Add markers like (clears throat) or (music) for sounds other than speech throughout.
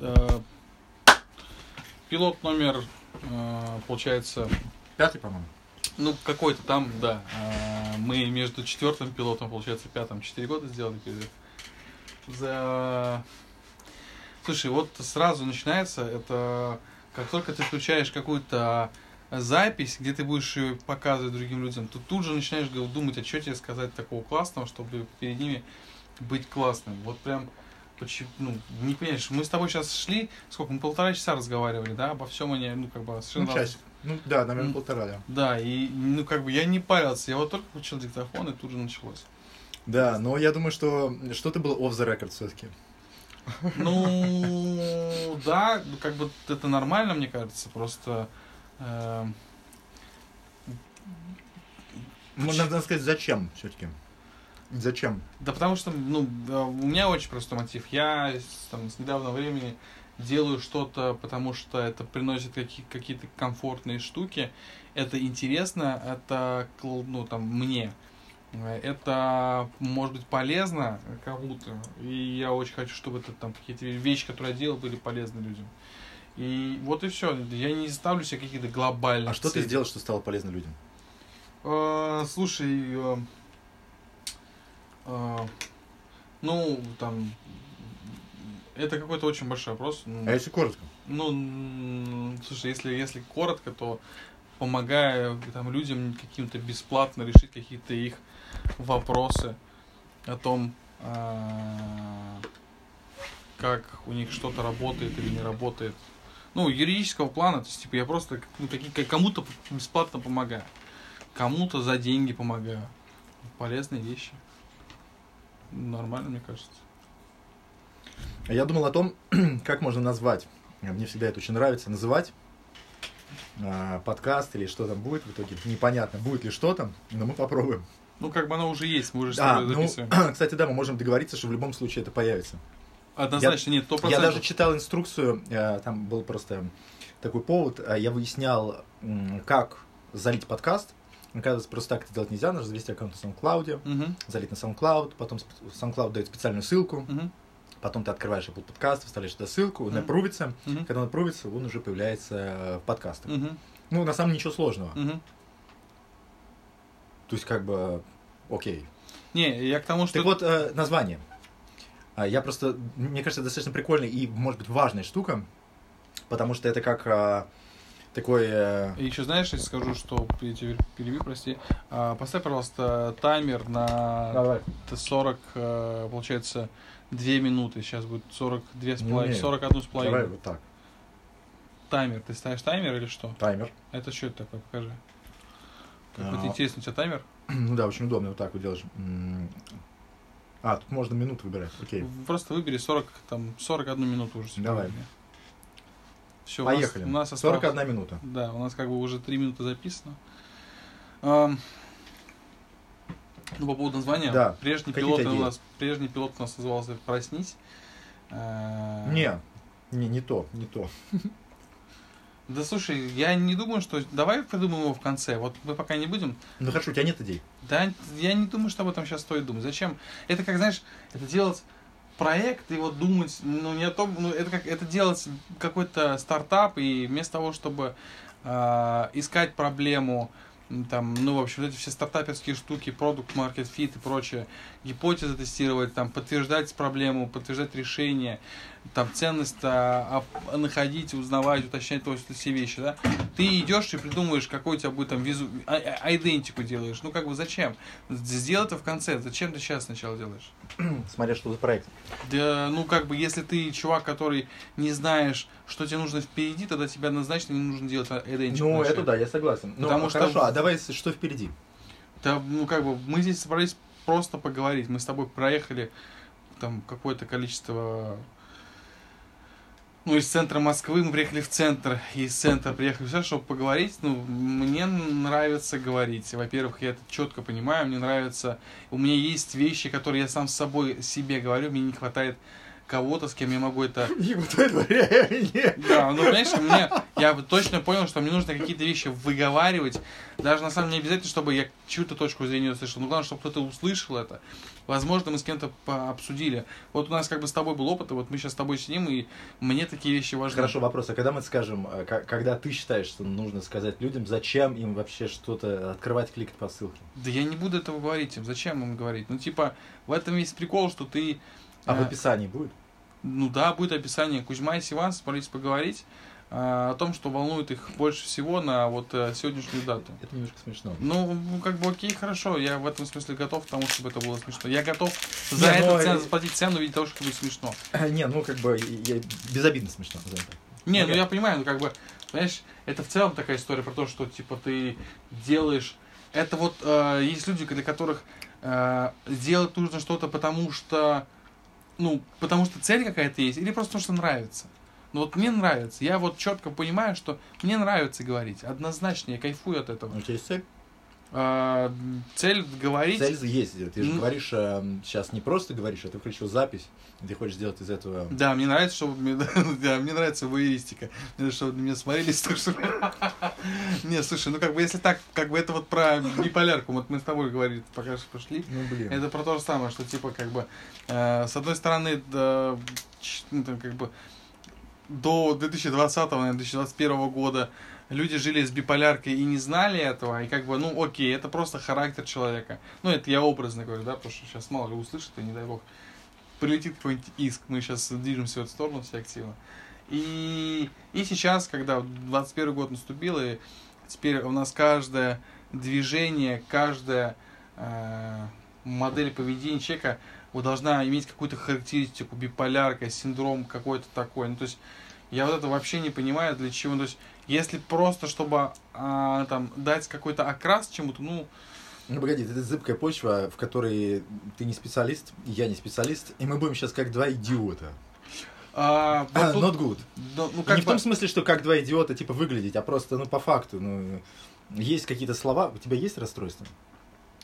Э, пилот номер, э, получается, Пятый, по-моему. ну, какой-то там, да. Э, мы между четвертым пилотом, получается, пятым, четыре года сделали перерыв. За... Слушай, вот сразу начинается, это как только ты включаешь какую-то запись, где ты будешь ее показывать другим людям, то тут же начинаешь думать, а что тебе сказать такого классного, чтобы перед ними быть классным. Вот прям, почему, ну, не понимаешь, мы с тобой сейчас шли, сколько, мы полтора часа разговаривали, да, обо всем они, ну, как бы, совершенно Ну, часть. Ну, да, наверное, полтора, да. Да, и, ну, как бы, я не парился, я вот только включил диктофон, и тут же началось. Да, но я думаю, что что-то было off the record все-таки. Ну, да, ну, как бы это нормально, мне кажется, просто... э, Надо, надо сказать, зачем все-таки? Зачем? Да потому что, ну, у меня очень простой мотив. Я там, с недавнего времени делаю что-то, потому что это приносит какие- какие-то комфортные штуки. Это интересно, это, ну, там, мне. Это может быть полезно кому-то. И я очень хочу, чтобы это там какие-то вещи, которые я делал, были полезны людям. И вот и все. Я не ставлю себе какие-то глобальные А что ты цели. сделал, что стало полезно людям? Э, слушай, э, ну, там, это какой-то очень большой вопрос. Ну, А если коротко? ну, слушай, если, если коротко, то помогая там, людям каким-то бесплатно решить какие-то их вопросы о том, а, как у них что-то работает или не работает. Ну, юридического плана, то есть, типа, я просто ну, кому-то бесплатно помогаю, кому-то за деньги помогаю. Полезные вещи. Нормально, мне кажется. А Я думал о том, (clears throat) как можно назвать. Мне всегда это очень нравится, называть а, подкаст или что там будет в итоге. Непонятно, будет ли что-то, но мы попробуем. Ну, как бы оно уже есть, мы уже с А, тобой ну, записываем. (clears throat) кстати, да, мы можем договориться, что в любом случае это появится. Однозначно, нет, 100%. Я даже читал инструкцию, э, там был просто такой повод, э, я выяснял, как залить подкаст. Оказывается, просто так это делать нельзя, нужно завести аккаунт на SoundCloud, Мгм, залить на SoundCloud, потом SoundCloud дает специальную ссылку, мгм, потом ты открываешь Apple подкаст, вставляешь туда ссылку, он Мгм. напрувится, мгм, когда он напрувится, он уже появляется в подкастах. мгм, Ну, на самом деле ничего сложного. мгм. То есть, как бы, окей. Не, я к тому, что... Так вот, э, название. А, Я просто, мне кажется, достаточно прикольная и, может быть, важная штука, потому что это как а, такой... э, И еще знаешь, я скажу, что я тебя перебью, прости. А, Поставь, пожалуйста, таймер на 40, э, получается, 2 минуты. Сейчас будет 42 с половиной, умею. 41 с Давай половиной. вот так. Таймер. Ты ставишь таймер или что? Таймер. Это что это такое? Покажи. Какой-то А. интересный у тебя таймер. Ну (clears throat) да, очень удобно вот так вот делаешь. А, тут можно минуту выбирать. Окей. Просто выбери 40, там, 41 минуту уже. Давай. Все, Поехали. У нас, у нас осталось- 41 минута. Да, у нас как бы уже 3 минуты записано. Ну, по поводу названия. Да. Прежний Какие пилот, тебя у идеи? нас, прежний пилот у нас назывался «Проснись». А, Не, не, не то, не то. (laughs) Да слушай, я не думаю, что... Давай придумаем его в конце. Вот мы пока не будем. Ну хорошо, у тебя нет идей. Да, я не думаю, что об этом сейчас стоит думать. Зачем? Это как, знаешь, это делать проект и вот думать, ну не о том, ну это как это делать какой-то стартап и вместо того, чтобы а, искать проблему, там, ну, в общем, вот эти все стартаперские штуки, product-market fit и прочее, гипотезы тестировать, там, подтверждать проблему, подтверждать решение, там, ценность а, а, находить, узнавать, уточнять то есть все вещи, да, ты идешь и придумываешь, какой у тебя будет там визу, а- а- идентику делаешь, ну, как бы, зачем? Сделай это в конце, зачем ты сейчас сначала делаешь? (clears throat) Смотря что за проект. Да, ну, как бы, если ты чувак, который не знаешь, что тебе нужно впереди, тогда тебе однозначно не нужно делать идентику. Ну, это да, я согласен. Ну, Потому что- хорошо, а давай что впереди? Да, ну, как бы, мы здесь собрались просто поговорить. Мы с тобой проехали там какое-то количество... Ну, из центра Москвы мы приехали в центр, из центра приехали все, чтобы поговорить. Ну, мне нравится говорить. Во-первых, я это четко понимаю, мне нравится... У меня есть вещи, которые я сам с собой себе говорю, мне не хватает кого-то, с кем я могу это... (laughs) И вот это реально. Да, ну, понимаешь, мне, я точно понял, что мне нужно какие-то вещи выговаривать. Даже на самом деле не обязательно, чтобы я чью-то точку зрения услышал. Но главное, чтобы кто-то услышал это. Возможно, мы с кем-то обсудили. Вот у нас как бы с тобой был опыт, и вот мы сейчас с тобой сидим, и мне такие вещи важны. Хорошо, вопрос. А когда мы скажем, э, когда ты считаешь, что нужно сказать людям, зачем им вообще что-то открывать, кликать по ссылке? Да я не буду этого говорить им. Зачем им говорить? Ну, типа, в этом весь прикол, что ты... А в описании будет? Ну да, будет описание Кузьма и Сиван, смотрите поговорить а, о том, что волнует их больше всего на вот э, сегодняшнюю дату. Это немножко смешно. Ну, как бы окей, хорошо, я в этом смысле готов к тому, чтобы это было смешно. Я готов за Не, это ну, цену, э, заплатить цену видеть того, что будет смешно. (clears throat) Не, ну как бы я- безобидно смешно. Не, ну я понимаю, ну как бы, знаешь, это в целом такая история про то, что типа ты делаешь. Это вот э, есть люди, для которых э, делать нужно что-то, потому что, ну, потому что цель какая-то есть, или просто потому что нравится. Ну вот мне нравится. Я вот четко понимаю, что мне нравится говорить. Однозначно, я кайфую от этого. У тебя есть цель? А, цель говорить. Цель есть. Ты же говоришь, сейчас не просто говоришь, а ты включил запись, ты хочешь сделать из этого... Да, мне нравится, чтобы мне, (laughs) да, мне нравится воеристика. Чтобы на меня смотрелись, так что... (laughs) Не, слушай, ну как бы если так, как бы это вот про биполярку, вот мы с тобой говорили, пока что пошли. Ну, блин. Это про то же самое, что типа как бы э, с одной стороны, да, ну, там, как бы до 2020 наверное, 2021 года люди жили с биполяркой и не знали этого, и как бы, ну, окей, это просто характер человека. Ну, это я образно говорю, да, потому что сейчас мало ли услышит, и не дай бог, прилетит какой-нибудь иск, мы сейчас движемся в эту сторону все активно. И, и сейчас, когда 21 год наступил, и теперь у нас каждое движение, каждая э, модель поведения человека вот должна иметь какую-то характеристику, биполярка, синдром какой-то такой. Ну, то есть я вот это вообще не понимаю, для чего. То есть если просто, чтобы а, там дать какой-то окрас чему-то, ну, Ну, погоди, это зыбкая почва, в которой ты не специалист, я не специалист, и мы будем сейчас как два идиота. а, вот А, тут- not good. да, ну, как не в бы- том смысле, что как два идиота, типа, выглядеть, а просто, ну, по факту, ну, есть какие-то слова. У тебя есть расстройство?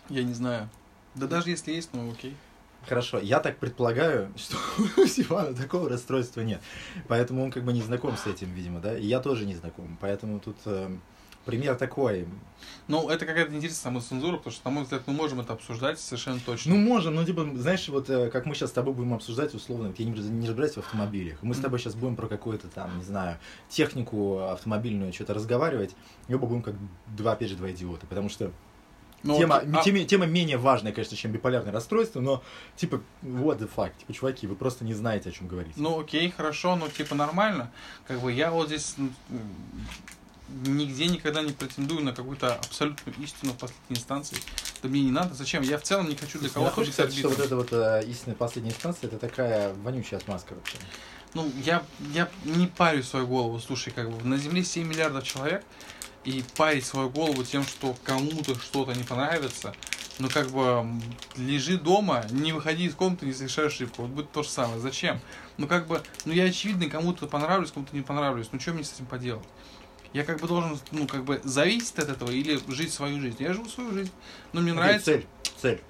Я не знаю. Да даже если есть, ну окей. Хорошо, я так предполагаю, (laughs) что у Сивана такого расстройства нет. Поэтому он как бы не знаком с этим, видимо, да? И я тоже не знаком. Поэтому тут э, пример такой. Ну, это какая-то интересная самоцензура, потому что, на мой взгляд, мы можем это обсуждать совершенно точно. Ну, можем, ну, типа, знаешь, вот э, как мы сейчас с тобой будем обсуждать, условно, вот я не, не разбираюсь в автомобилях. Мы с тобой сейчас будем про какую-то там, не знаю, технику автомобильную что-то разговаривать, и оба будем как два, опять же, два идиота. Потому что Ну, тема, окей, а- тема, тема менее важная, конечно, чем биполярное расстройство, но, типа, what the fuck, типа, чуваки, вы просто не знаете, о чем говорить. Ну, окей, хорошо, ну, типа, нормально. Как бы я вот здесь м, нигде никогда не претендую на какую-то абсолютную истину в последней инстанции. Да мне не надо. Зачем? Я в целом не хочу для кого-то быть что вот эта вот э, истинная последняя инстанция, это такая вонючая отмазка вообще. Ну, я, я не парю свою голову. Слушай, как бы на Земле 7 миллиардов человек, и парить свою голову тем, что кому-то что-то не понравится, ну, как бы, лежи дома, не выходи из комнаты, не совершай ошибку. Вот будет то же самое. Зачем? Ну, как бы, ну, я очевидно кому-то понравлюсь, кому-то не понравлюсь. Ну, что мне с этим поделать? Я как бы должен, ну, как бы, зависеть от этого или жить свою жизнь. Я живу свою жизнь. Ну, мне нравится Цель, цель.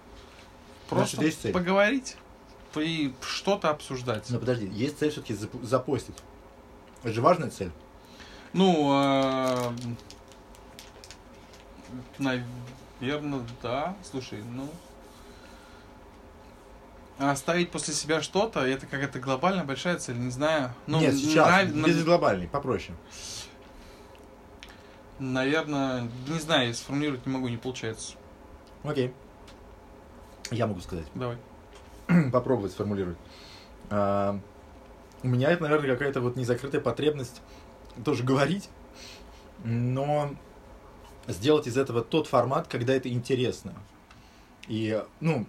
просто значит, цель. поговорить и что-то обсуждать. Но подожди, есть цель все-таки запостить. Это же важная цель. Ну, э, наверное, да. Слушай, ну... а Оставить после себя что-то, это какая-то глобальная большая цель, не знаю. Ну, Нет, сейчас, нрав- без глобальной, попроще. Наверное, не знаю, сформулировать не могу, не получается. Окей. Я могу сказать. Давай. (clears throat) Попробовать сформулировать. А, у меня это, наверное, какая-то вот незакрытая потребность тоже говорить, но сделать из этого тот формат, когда это интересно. И, ну,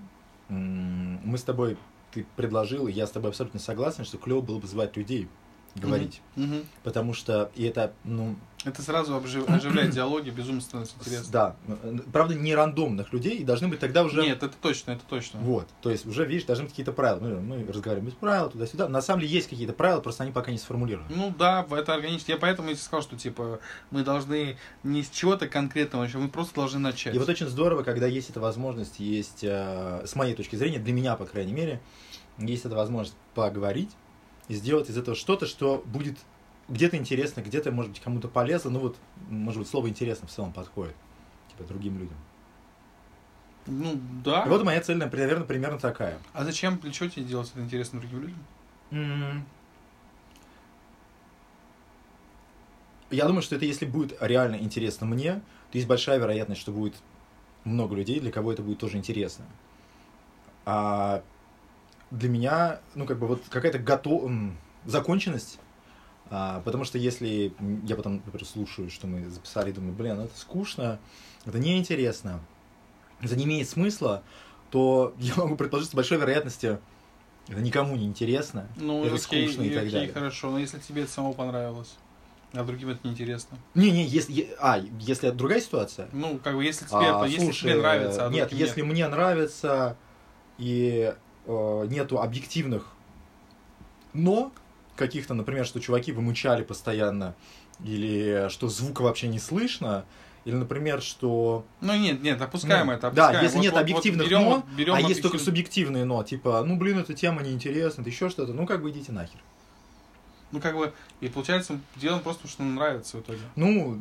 мы с тобой, ты предложил, и я с тобой абсолютно согласен, что клево было бы звать людей говорить. Мгм. Потому что, и это, ну, Это сразу обжив- (clears throat) оживляет диалоги, безумно становится интересно. да, э, правда, не рандомных людей, и должны быть тогда уже... Нет, это точно, это точно. Вот, то есть уже, видишь, должны быть какие-то правила. Мы, мы разговариваем без правил, туда-сюда. На самом деле есть какие-то правила, просто они пока не сформулированы. Ну да, это органично. Я поэтому и сказал, что типа мы должны не с чего-то конкретного, еще мы просто должны начать. И вот очень здорово, когда есть эта возможность, есть, э, с моей точки зрения, для меня, по крайней мере, есть эта возможность поговорить и сделать из этого что-то, что будет где-то интересно, где-то, может быть, кому-то полезно. Ну вот, может быть, слово интересно в целом подходит, типа, другим людям. Ну, да. И вот моя цель, наверное, примерно такая. А зачем, для чего тебе делать это интересно другим людям? М. Я думаю, что это если будет реально интересно мне, то есть большая вероятность, что будет много людей, для кого это будет тоже интересно. А для меня, ну, как бы вот какая-то готов... законченность, а, потому что если я потом, например, слушаю, что мы записали, и думаю, блин, это скучно, это неинтересно, это не имеет смысла, то я могу предположить, с большой вероятностью это никому не интересно, Ну, это окей, скучно и так окей, далее. хорошо. Но если тебе это само понравилось, а другим это неинтересно. Не-не, если, е- а, если это другая ситуация? Ну, как бы, если тебе, А, если слушай, тебе нравится, а Нет, если мне нравится и э, нету объективных но каких-то, например, что чуваки вымучали постоянно, или что звука вообще не слышно, или, например, что... Ну, нет, нет, опускаем ну, это, Да, опускаем. если Вот- нет вот- вот объективных берем- но, берем а есть только субъективные но, типа, ну, блин, эта тема неинтересна, это еще что-то, ну, как бы идите нахер. Ну, как бы, и получается, делаем просто, что нам нравится в итоге. Ну,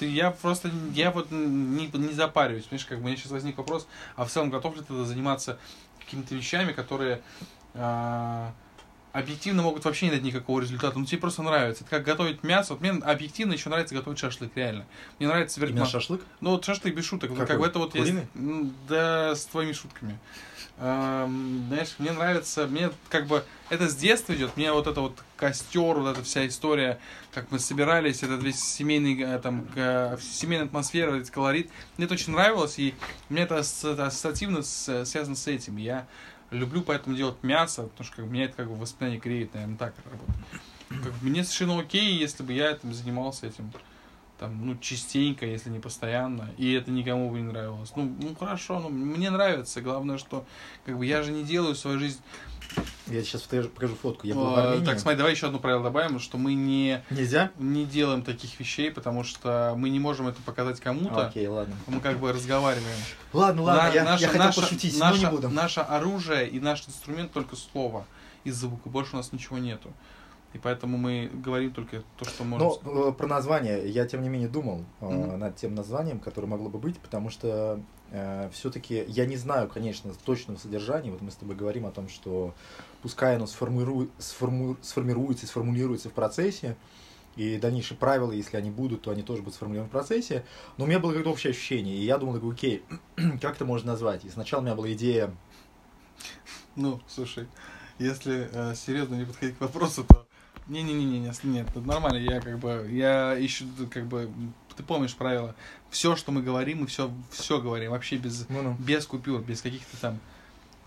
Ты, я просто, я вот не, не запариваюсь, понимаешь, как бы у меня сейчас возник вопрос, а в целом готов ли ты заниматься какими-то вещами, которые а, объективно могут вообще не дать никакого результата, но тебе просто нравится. Это как готовить мясо. Вот мне объективно еще нравится готовить шашлык, реально. Мне нравится именно вертма- шашлык. Ну, вот шашлык без шуток. Какой? Как бы это вот есть... Куриный? М, Да, с твоими шутками. Эм, знаешь, мне нравится, мне как бы это с детства идет, мне вот это вот костер, вот эта вся история, как мы собирались, этот весь семейный, э, там, семейная атмосфера, этот колорит, мне это очень нравилось, и мне это ас- это ассоциативно связано с этим. Я люблю поэтому делать мясо, потому что как, меня это как бы воспоминание греет, наверное, так работает. Как мне совершенно окей, если бы я этим занимался этим там, ну, частенько, если не постоянно, и это никому бы не нравилось. Ну, ну хорошо, ну, мне нравится. Главное, что как бы я же не делаю свою жизнь. Я сейчас покажу, фотку. Я был в Э, Армении. так, смотри, давай еще одно правило добавим, что мы не, Нельзя? не делаем таких вещей, потому что мы не можем это показать кому-то. Окей, ладно. Мы как бы разговариваем. Ладно, ладно, На- я, наше, я хотел наше- пошутить, наше, но не буду. Наше оружие и наш инструмент только слово и звук, и больше у нас ничего нету. И поэтому мы говорим только то, что можем. Но э, про название я, тем не менее, думал э, Мгм. над тем названием, которое могло бы быть, потому что все-таки я не знаю, конечно, точного содержания. Вот мы с тобой говорим о том, что пускай оно сформиру- сформу- сформируется и сформулируется в процессе, и дальнейшие правила, если они будут, то они тоже будут сформулированы в процессе. Но у меня было какое-то общее ощущение, и я думал, такой, окей, (clears throat) как это можно назвать? И сначала у меня была идея, Ну, слушай, если э, серьезно не подходить к вопросу, то не-не-не, не, нет, это нормально. Я как бы, я ищу, как бы, ты помнишь правила. Все, что мы говорим, мы все, все говорим, вообще без, ну-ну, без купюр, без каких-то там.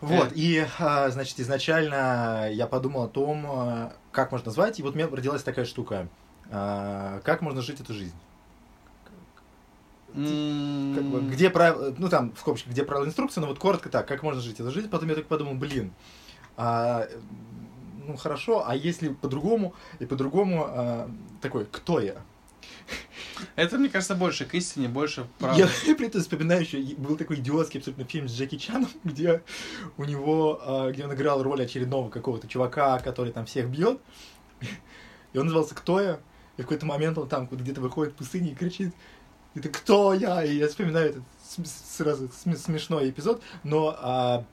Вот, Э. и, а, значит, изначально я подумал о том, а, как можно назвать, и вот у меня родилась такая штука. А, Как можно жить эту жизнь? Как бы, где правила, ну там, в скобочках, где правила инструкции, но вот коротко так, как можно жить эту жизнь. Потом я так подумал, блин, а, ну хорошо, а если по-другому, и по-другому а, такой, кто я? Это, мне кажется, больше к истине, больше правда. (laughs) Я при этом вспоминаю еще, был такой идиотский абсолютно фильм с Джеки Чаном, (laughs) где у него, а, где он играл роль очередного какого-то чувака, который там всех бьет. (laughs) И он назывался «Кто я?». И в какой-то момент он там где-то выходит в пустыне и кричит, это «Кто я?». И я вспоминаю этот сразу см- смешной эпизод, но а,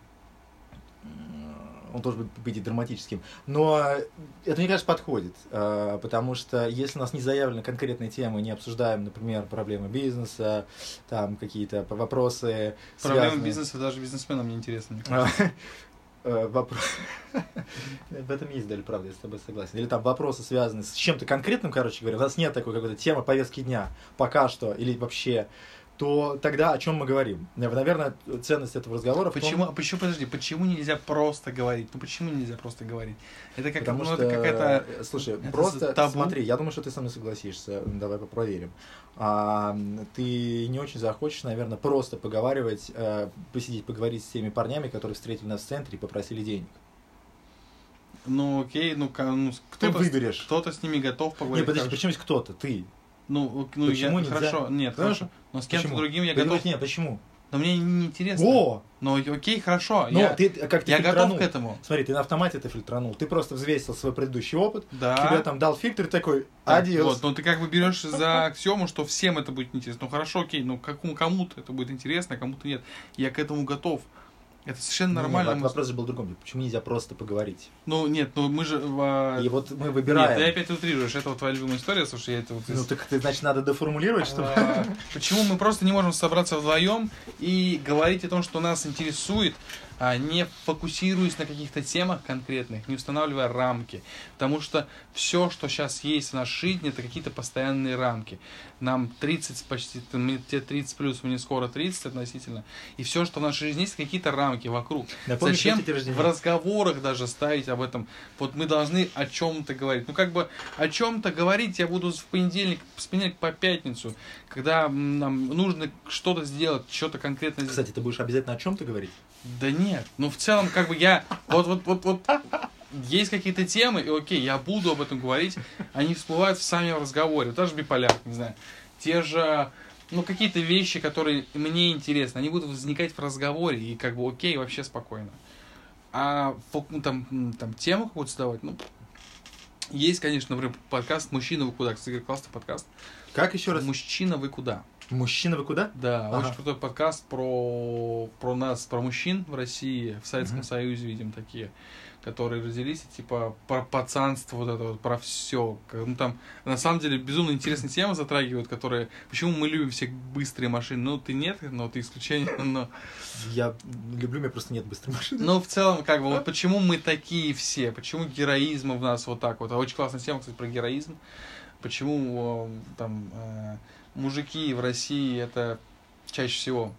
он должен быть и драматическим. Но это, мне кажется, подходит, а, потому что если у нас не заявлены конкретные темы, не обсуждаем, например, проблемы бизнеса, там какие-то вопросы, Проблема связанные- бизнеса даже бизнесменам не интересна. мне кажется. А, (laughs) э, вопро- (laughs) В этом есть доля правды, я с тобой согласен. Или там вопросы, связанные с чем-то конкретным, короче говоря, у нас нет такой какой-то темы повестки дня пока что, или вообще, то тогда о чем мы говорим? Наверное, ценность этого разговора в том- Почему, почему, подожди, почему нельзя просто говорить? Ну почему нельзя просто говорить? Это как, Потому ну, что, это какая-то... э, слушай, это просто табу. смотри, я думаю, что ты со мной согласишься, давай проверим. А, ты не очень захочешь, наверное, просто поговаривать, э, посидеть, поговорить с теми парнями, которые встретили нас в центре и попросили денег. Ну окей, ну, ну Ты кто-то, выберешь. кто-то с ними готов Не, поговорить. подожди, как же. почему есть кто-то? Ты. Ну, ок- ну Почему я, нельзя? хорошо, нет, Знаешь, хорошо. Но с кем-то другим я Ты готов. нет, почему? но мне не интересно. О! Ну, окей, хорошо. Ну, я ты как ты я готов к этому. Смотри, ты на автомате это фильтранул. Ты просто взвесил свой предыдущий опыт, Да. тебе там дал фильтр, такой, Так, адиос. Вот, но ты как бы берешь за аксиому, что всем это будет интересно. Ну хорошо, окей, ну какому кому-то это будет интересно, а кому-то нет. Я к этому готов. Это совершенно не, нормально. вот вопрос же был другом. Почему нельзя просто поговорить? Ну нет, ну мы же... а, И вот мы Нет, выбираем. ты опять утрируешь. Это вот твоя любимая история, слушай, я это вот... Ну так ты, значит, надо деформулировать, чтобы... А, Почему мы просто не можем собраться вдвоем и говорить о том, что нас интересует, не фокусируясь на каких-то темах конкретных, не устанавливая рамки. Потому что все, что сейчас есть в нашей жизни, это какие-то постоянные рамки. Нам 30 почти, мне- тебе 30 плюс, мне скоро 30 относительно. И все, что в нашей жизни есть, какие-то рамки вокруг. Зачем что день рождения? в разговорах даже ставить об этом? Вот мы должны о чем-то говорить. Ну, как бы о чем-то говорить я буду в понедельник, с понедельника по пятницу, когда нам нужно что-то сделать, что-то конкретно сделать. Кстати, ты будешь обязательно о чем-то говорить? Да нет. Ну, в целом, как бы я... Вот, вот, вот, вот... Есть какие-то темы, и окей, я буду об этом говорить, они всплывают в самом разговоре. Та же биполяр, не знаю. Те же, ну, какие-то вещи, которые мне интересны, они будут возникать в разговоре, и как бы окей, вообще спокойно. А ну, там, там тему какую-то задавать, ну, есть, конечно, например, подкаст «Мужчина, вы куда?» Кстати, классный подкаст. Как еще раз? «Мужчина, вы куда?» Мужчина, вы куда? Да, Ага. очень крутой подкаст про, про нас, про мужчин в России, в Советском Мгм. Союзе, видим, такие, которые родились, и, типа, про пацанство, вот это вот, про все. Ну, там, на самом деле, безумно интересные темы затрагивают, которые, почему мы любим все быстрые машины, ну, ты нет, но ты исключение, (laughs) но, Я люблю, у меня просто нет быстрой машины. но в целом, как бы, вот почему мы такие все, почему героизм в нас вот так вот, А очень классная тема, кстати, про героизм, почему, э, там, э, мужики в России это чаще всего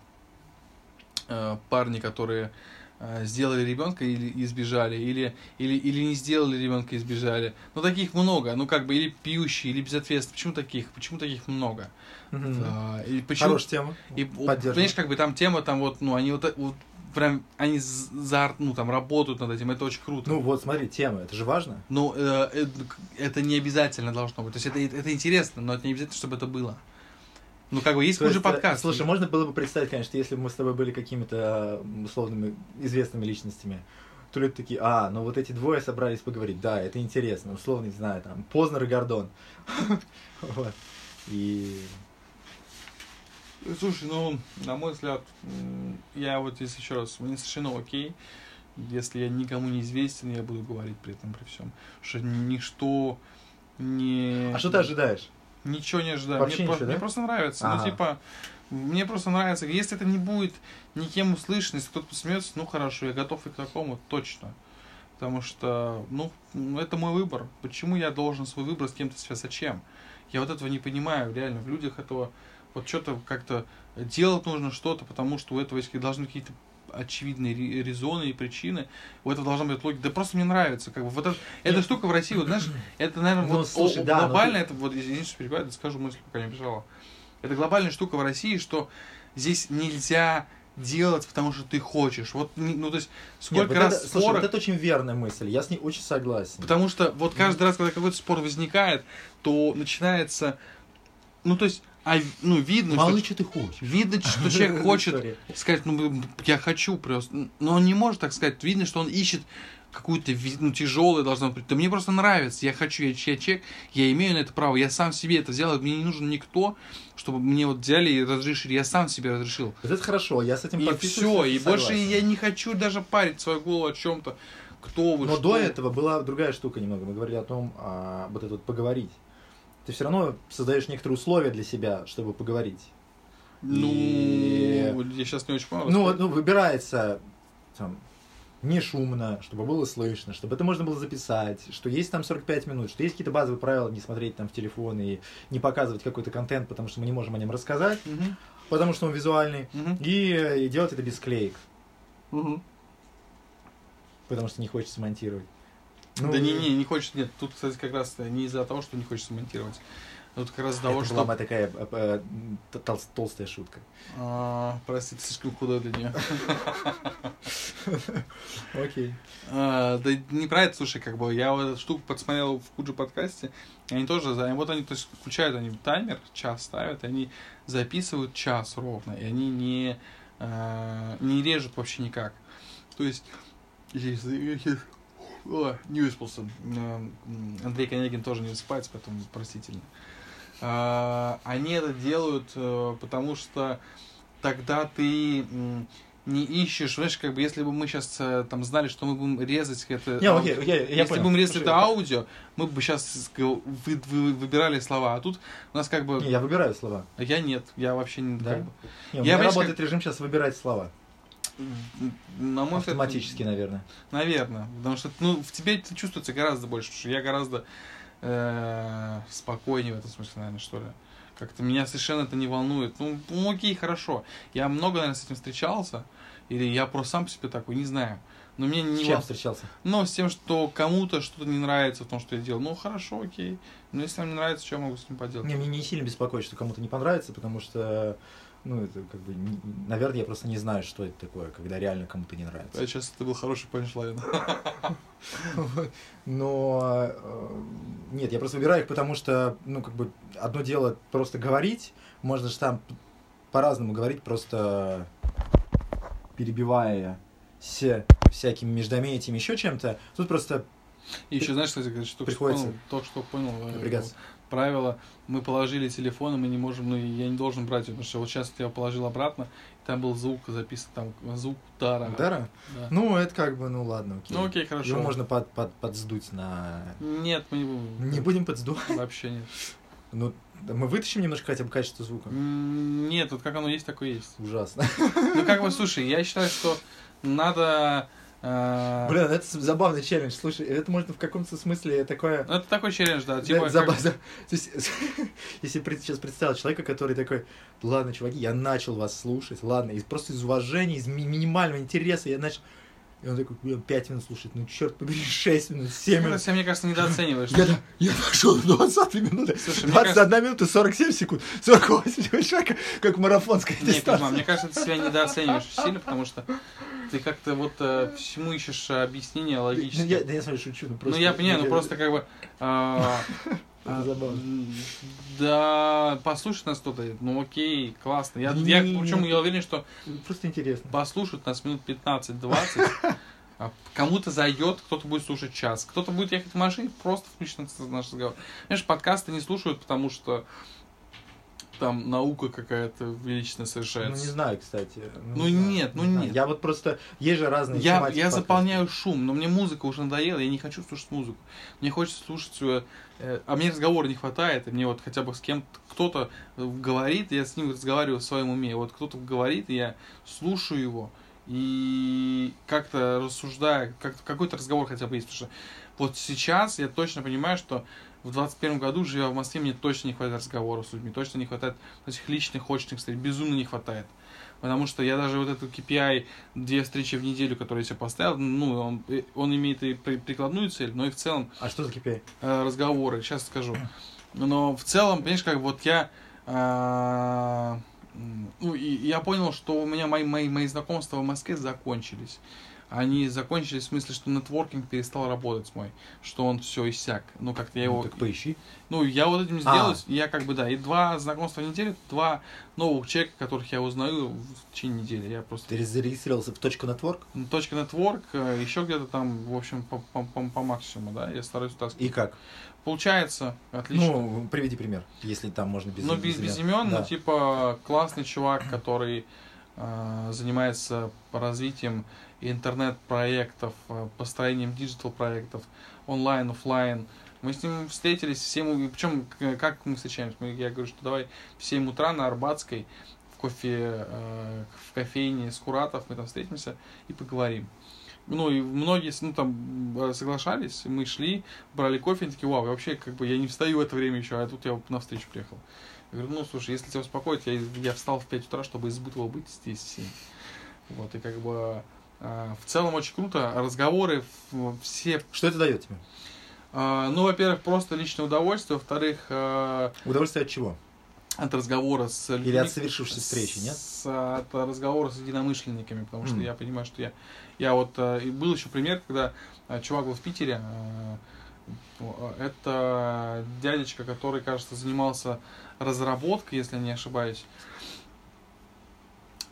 э, парни, которые э, сделали ребенка или избежали, или, или, или не сделали ребенка и избежали. Ну, таких много. Ну, как бы, или пьющие, или безответственные. Почему таких? Почему таких много? Мгм. А, и почему... Хорошая тема. И, понимаешь, как бы там тема, там вот, ну, они вот, вот прям, они за, ну, там работают над этим, это очень круто. Ну вот, смотри, тема, это же важно. Ну, э, э, это не обязательно должно быть. То есть это, это интересно, но это не обязательно, чтобы это было. Ну, как бы есть хуже э, подкаст. Слушай, можно было бы представить, конечно, если бы мы с тобой были какими-то условными известными личностями, то люди такие, а, ну вот эти двое собрались поговорить, да, это интересно, условно, не знаю, там, Познер и Гордон. (laughs) Вот. И Слушай, ну, на мой взгляд, я вот здесь еще раз, мне совершенно окей, если я никому не известен, я буду говорить при этом, при всем. Что ничто не... А что ты ожидаешь? Ничего не ожидаю. Вообще мне, ничего, про- да? мне просто нравится. Ага. Ну, типа, мне просто нравится. Если это не будет никем услышано, если кто-то посмеется, ну хорошо, я готов и к такому, точно. Потому что, ну, это мой выбор. Почему я должен свой выбор с кем-то связать? Зачем? Я вот этого не понимаю, реально. В людях этого вот что-то как-то делать нужно что-то, потому что у этого есть должны какие-то очевидные ре- резоны и причины. У этого должна быть логика. Да просто мне нравится. Как бы вот это, эта штука в России, вот знаешь, это, наверное, Ну, вот слушай, о- да, но глобально, ты- это вот, извините, что перебиваю, скажу мысль, пока не бежала. Это глобальная штука в России, что здесь нельзя делать, потому что ты хочешь. Вот, ну, то есть, сколько Нет, раз это, слушай, споров, вот это очень верная мысль, я с ней очень согласен. Потому что вот каждый раз, когда какой-то спор возникает, то начинается, ну, то есть, а, ну, видно, Мало что, что ты хочешь. видно, что человек (laughs) хочет сказать, ну, я хочу просто, но он не может так сказать. Видно, что он ищет какую-то, ну, тяжелую должно быть. Да мне просто нравится, я хочу, я, я человек, я имею на это право, я сам себе это сделал, мне не нужен никто, чтобы мне вот взяли и разрешили, я сам себе разрешил. Вот это хорошо, я с этим И все, и согласен. больше я не хочу даже парить свою голову о чем-то, кто вы, Но что до этого была другая штука немного. Мы говорили о том, а, вот это вот поговорить. Ты все равно создаешь некоторые условия для себя, чтобы поговорить. Ну, И- я сейчас не очень понял. Ну, ну, выбирается там, не шумно, чтобы было слышно, чтобы это можно было записать, что есть там 45 минут, что есть какие-то базовые правила не смотреть там в телефон и не показывать какой-то контент, потому что мы не можем о нем рассказать, Мгм, потому что он визуальный, мгм, и, и делать это без клеек, мгм. потому что не хочется монтировать. Ну, да не, не, не хочется, нет, тут, кстати, как раз не из-за того, что не хочется монтировать. Тут как раз из-за того, Это что... моя такая э, э, тол- толстая шутка. А, прости, ты слишком худой для нее. (laughs) Окей. А, да не про это, слушай, как бы я вот эту штуку подсмотрел в Куджи подкасте, они тоже, вот они, то есть, включают они таймер, час ставят, и они записывают час ровно, и они не э, не режут вообще никак. То есть, о, не выспался. Андрей Конягин тоже не высыпается, поэтому простительно. А, они это делают, э, потому что тогда ты не ищешь, знаешь, как бы если бы мы сейчас э, там знали, что мы будем резать это, Не, окей, аудио, я, я если понял. бы мы резали Слушай, это аудио, мы бы сейчас выбирали слова, а тут у нас как бы Не, я выбираю слова. я нет, я вообще не Да? как бы, Не, у Я, меня понимаешь, работает режим сейчас выбирать слова. На мой взгляд, Автоматически, наверное. Наверное. Потому что ну, в тебе это чувствуется гораздо больше, потому что я гораздо э, спокойнее в этом смысле, наверное, что ли. Как-то меня совершенно это не волнует. Ну, ну, окей, хорошо. Я много, наверное, с этим встречался. Или я просто сам по себе такой, не знаю. Но мне С не чем вол- встречался? Но с тем, что кому-то что-то не нравится в том, что я делал. Ну, хорошо, окей. Но если вам не нравится, что я могу с ним поделать? Не, мне не сильно беспокоит, что кому-то не понравится, потому что, ну, это как бы, не- наверное, я просто не знаю, что это такое, когда реально кому-то не нравится. А сейчас это был хороший панчлайн. (laughs) Но э, нет, я просто выбираю их, потому что, ну, как бы, одно дело просто говорить, можно же там по-разному говорить, просто перебивая с всякими междометиями, еще чем-то. Тут просто И еще, знаешь, кстати, что Приходится понял, только что понял э, напрягаться. Правило, мы положили телефон, и мы не можем, ну, я не должен брать его, потому что вот сейчас я положил обратно, и там был звук записан, там звук удара. Удара? Да. Ну, это как бы, ну ладно, окей. Ну, окей, хорошо. Его можно под, под, подсдуть на... Нет, мы не будем. Не будем подсдувать. Вообще нет. Ну, мы вытащим немножко хотя бы качество звука. Нет, вот как оно есть, такое есть. Ужасно. Ну, как бы, слушай, я считаю, что надо... э, Блин, это забавный челлендж. Слушай, это можно в каком-то смысле такое... ну, Это такой челлендж, да. Да, Типа, заба- как- То есть, (laughs) если сейчас представил человека, который такой, ладно, чуваки, я начал вас слушать, ладно, из, просто из уважения, из ми- минимального интереса я начал... И он такой, 5 минут слушает, ну черт побери, (laughs) 6 минут, 7 ты минут. себя, мне кажется, недооцениваешь. Я, я нашел 20 минут, Слушай, мне 21 минута 47 секунд, 48 секунд, шага, как марафонская Не, Кузьма, дистанция. мне кажется, ты себя недооцениваешь сильно, потому что ты как-то вот э, всему ищешь э, объяснение Ну, логически. я, да я смотрю, шучу, ну Ну, просто... я понимаю, ну просто как бы... а, Это а, забавно. Да, послушать нас кто-то, ну окей, классно. Я, я, причем я уверен, что Просто интересно. послушают нас минут 15-20, (laughs) а кому-то зайдет, кто-то будет слушать час, кто-то будет ехать в машине, просто включит наш разговор. Знаешь, подкасты не слушают, потому что там наука какая-то величественная Ну, совершается. не знаю, кстати. Ну, не знаю, нет, ну, не знаю. нет. Я вот просто... Есть же разные Я, я заполняю шум, но мне музыка уже надоела, я не хочу слушать музыку. Мне хочется слушать, э, э, а мне разговора не хватает, и мне вот хотя бы с кем-то, кто-то э, говорит, я с ним разговариваю в своем уме, вот кто-то говорит, и я слушаю его, и как-то рассуждаю, как какой-то разговор хотя бы есть, потому что вот сейчас я точно понимаю, что в 21 году, живя в Москве, мне точно не хватает разговоров с людьми, точно не хватает этих личных, очных встреч, безумно не хватает. Потому что я даже вот этот KPI, две встречи в неделю, который я себе поставил, ну, он, э, он имеет и при- прикладную цель, но и в целом А что за KPI? э, разговоры, сейчас скажу. Но в целом, понимаешь, как вот я... м, ну, и я понял, что у меня мои, мои, мои знакомства в Москве закончились. Они закончились в смысле, что нетворкинг перестал работать мой, что он все иссяк. Ну, как-то я его... Ну, так поищи. Ну, я вот этим А. сделаю, я как бы, да, и два знакомства в неделю, два новых человека, которых я узнаю в течение недели. Я просто... Ты зарегистрировался в? Ну, Точка нетворк, э, еще где-то там, в общем, по, по, по- по максимуму, да, я стараюсь таскать. И как? Получается, отлично. Ну, приведи пример, если там можно без Ну, без, без имен, Да. ну, типа, классный чувак, который э, занимается развитием интернет-проектов, э, построением диджитал-проектов, онлайн, офлайн. Мы с ним встретились в 7 причем как мы встречаемся? Мы, я говорю, что давай в 7 утра на Арбатской в кофе, э, в кофейне Скуратов мы там встретимся и поговорим. Ну, и многие, ну, там, э, соглашались, мы шли, брали кофе, и такие, вау, вообще, как бы, я не встаю в это время еще, а тут я на встречу приехал. Я говорю, ну, слушай, если тебя успокоит, я, я встал в 5 утра, чтобы из Бутова быть здесь в 7. Вот, и как бы, в целом очень круто, разговоры все, Что это дает тебе? э, ну, во-первых, просто личное удовольствие, во-вторых, э, Удовольствие от чего? от разговора с людьми. Или от совершившейся встречи, нет? С, от разговора с единомышленниками, потому что М. я понимаю, что я... Я вот... э, и был еще пример, когда э, чувак был в Питере. э, Это дядечка, который, кажется, занимался разработкой, если я не ошибаюсь.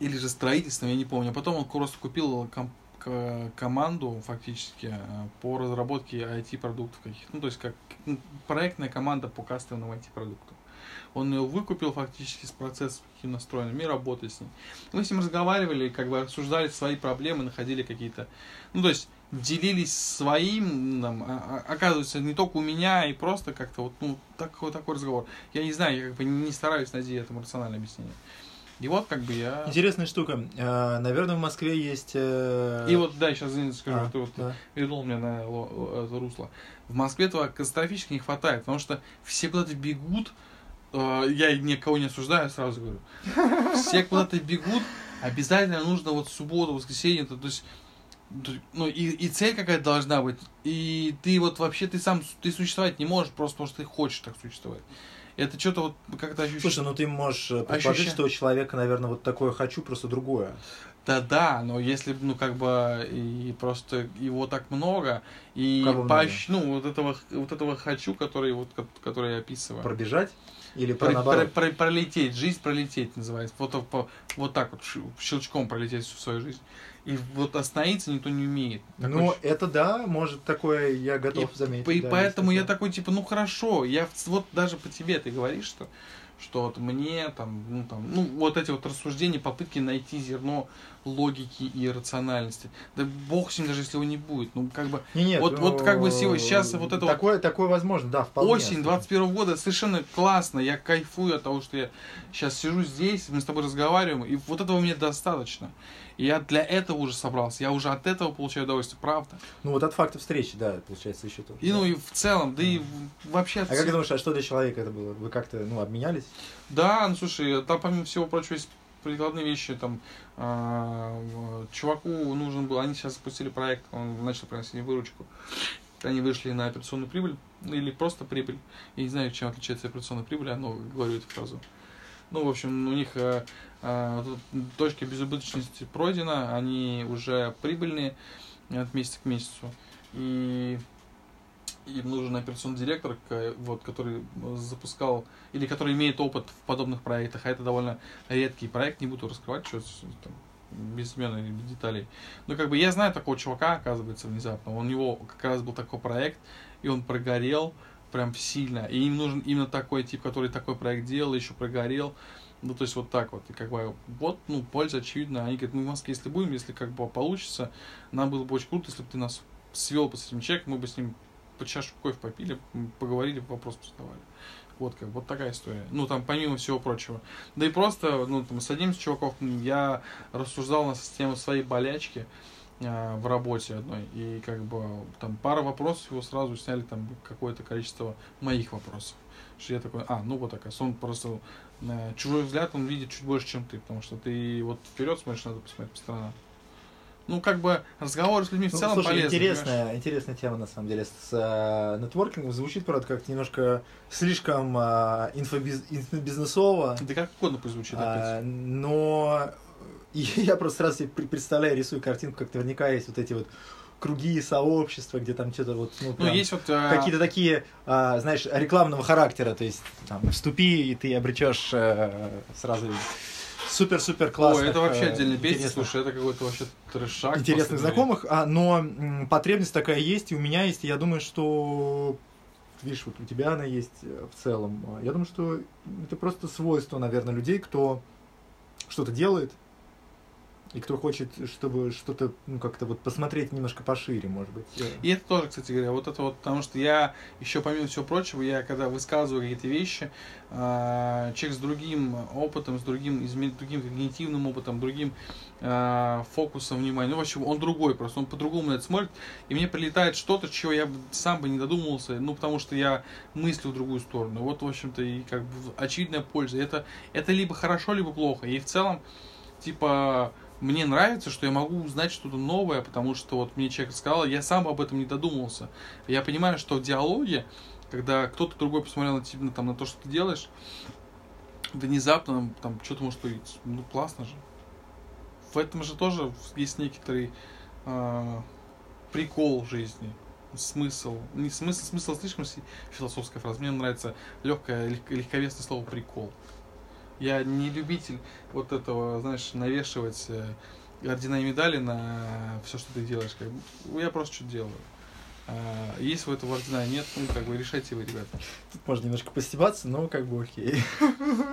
Или же строительством, я не помню. А потом он просто купил ком- к- команду фактически э, по разработке IT-продуктов каких Ну, то есть как ну, проектная команда по кастомным IT-продуктам. Он ее выкупил фактически с процессом каким настроенным и работает с ним. Мы с ним разговаривали, как бы обсуждали свои проблемы, находили какие-то... Ну, то есть делились своим, там, а, а, оказывается, не только у меня, и просто как-то вот, ну, такой, такой разговор. Я не знаю, я как бы не стараюсь найти этому рациональное объяснение. И вот как бы я... Интересная штука. А, Наверное, в Москве есть... э, И вот, да, сейчас извините, скажу, а, ты вот да. вернул меня на ло- это русло. В Москве этого катастрофически не хватает, потому что все куда-то бегут, э, я никого не осуждаю, сразу говорю. Все куда-то бегут, обязательно нужно вот субботу, воскресенье, то, то есть ну и, и цель какая-то должна быть, и ты вот вообще ты сам ты существовать не можешь просто потому что ты хочешь так существовать. Это что-то вот как-то ощущение. Слушай, ну ты можешь э, предположить, Ощущение- что у человека, наверное, вот такое хочу, просто другое. Да, да, но если, ну, как бы, и просто его так много, и Кого поощ- ну, вот этого, вот этого хочу, который, вот, ко- который я описываю. Пробежать или про Про- про- про- пролететь, жизнь пролететь называется. Вот, так по- вот так вот щелчком пролететь всю свою жизнь. И вот остановиться никто не умеет. Такой Ну, это да, может такое, я готов и, заметить. и да, поэтому я такой, типа, ну хорошо, я вот даже по тебе ты говоришь, что что вот мне там, ну там, ну вот эти вот рассуждения, попытки найти зерно логики и рациональности. Да бог с ним, даже если его не будет. Ну, как бы Не, нет, Вот- вот как бы сейчас вот это вот- такое, такое возможно, да, вполне. осень 21 года совершенно классно. Я кайфую от того, что я сейчас сижу здесь, мы с тобой разговариваем, и вот этого мне достаточно. И я для этого уже собрался. Я уже от этого получаю удовольствие, правда. Ну, вот от факта встречи, да, получается, еще тоже. И да. ну и в целом, да и вообще А как думаешь, а что для человека это было? Вы как-то, ну, обменялись? Да, ну слушай, там помимо всего прочего есть прикладные вещи, там в- чуваку нужен был, они сейчас запустили проект, он начал приносить выручку. Они вышли на операционную прибыль, ну, или просто прибыль. Я не знаю, чем отличается операционная прибыль, но говорю эту фразу. Ну, в общем, у них э, э, точка безубыточности пройдена, они уже прибыльные от месяца к месяцу. И им нужен операционный директор, вот, который запускал, или который имеет опыт в подобных проектах, а это довольно редкий проект, не буду раскрывать, что там, без имен без деталей. Но как бы я знаю такого чувака, оказывается, внезапно. У него как раз был такой проект, и он прогорел прям сильно. И им нужен именно такой тип, который такой проект делал, еще прогорел. Ну, то есть вот так вот. И как бы вот, ну, польза очевидна. Они говорят, мы в Москве, если будем, если как бы получится, нам было бы очень круто, если бы ты нас свел с этим человеком, мы бы с ним по чашу кофе попили, поговорили, вопрос задавали. Вот как, вот такая история. Ну, там, помимо всего прочего. Да и просто, ну, там, с одним из чуваков я рассуждал на систему своей болячки а, в работе одной. И как бы там пара вопросов его сразу сняли там какое-то количество моих вопросов. Что я такой, а, ну вот такая. Он просто э, чужой взгляд он видит чуть больше, чем ты, потому что ты вот вперед смотришь, надо посмотреть по сторонам. Ну, как бы разговоры с людьми в Ну, целом слушай, полезны. интересная, понимаешь? интересная тема, на самом деле, с э, нетворкингом. Звучит, правда, как немножко слишком э, инфобиз- инфобизнесово. Да как угодно пусть звучит А, опять. но и (laughs) я просто сразу себе пр- представляю, рисую картинку, как наверняка есть вот эти вот круги сообщества, где там что-то вот, ну, Ну, есть вот... а, какие-то такие, а, знаешь, рекламного характера, то есть там вступи и ты обречешь э, сразу супер-супер классных. Ой, это вообще э, отдельная песня, слушай, это какой-то вообще трешак. интересных знакомых, а, но м, потребность такая есть, и у меня есть, и я думаю, что видишь, вот у тебя она есть э, в целом. Я думаю, что это просто свойство, наверное, людей, кто что-то делает, и кто хочет, чтобы что-то, ну, как-то вот посмотреть немножко пошире, может быть. Э, И это тоже, кстати говоря, вот это вот, потому что я еще помимо всего прочего, я когда высказываю какие-то вещи, а, человек с другим опытом, с другим, изме- другим когнитивным опытом, другим а, фокусом внимания, ну, в общем, он другой просто, он по-другому на это смотрит, и мне прилетает что-то, чего я сам бы не додумывался, ну, потому что я мыслю в другую сторону. Вот, в общем-то, и как бы очевидная польза. Это, это либо хорошо, либо плохо. И в целом, типа, мне нравится, что я могу узнать что-то новое, потому что вот мне человек сказал, я сам об этом не додумался. Я понимаю, что в диалоге, когда кто-то другой посмотрел на тебя, там, на то, что ты делаешь, внезапно там что-то может появиться. Ну, классно же. В этом же тоже есть некоторый а, прикол жизни. Смысл. Не смысл, смысл слишком философская фраза. Мне нравится легкое, лег- легковесное слово прикол. Я не любитель вот этого, знаешь, навешивать э, ордена и медали на все, что ты делаешь. Как бы, я просто что делаю. А, есть в этом ордена, нет, ну, как бы, решайте вы, ребята. Тут можно немножко постебаться, но как бы окей.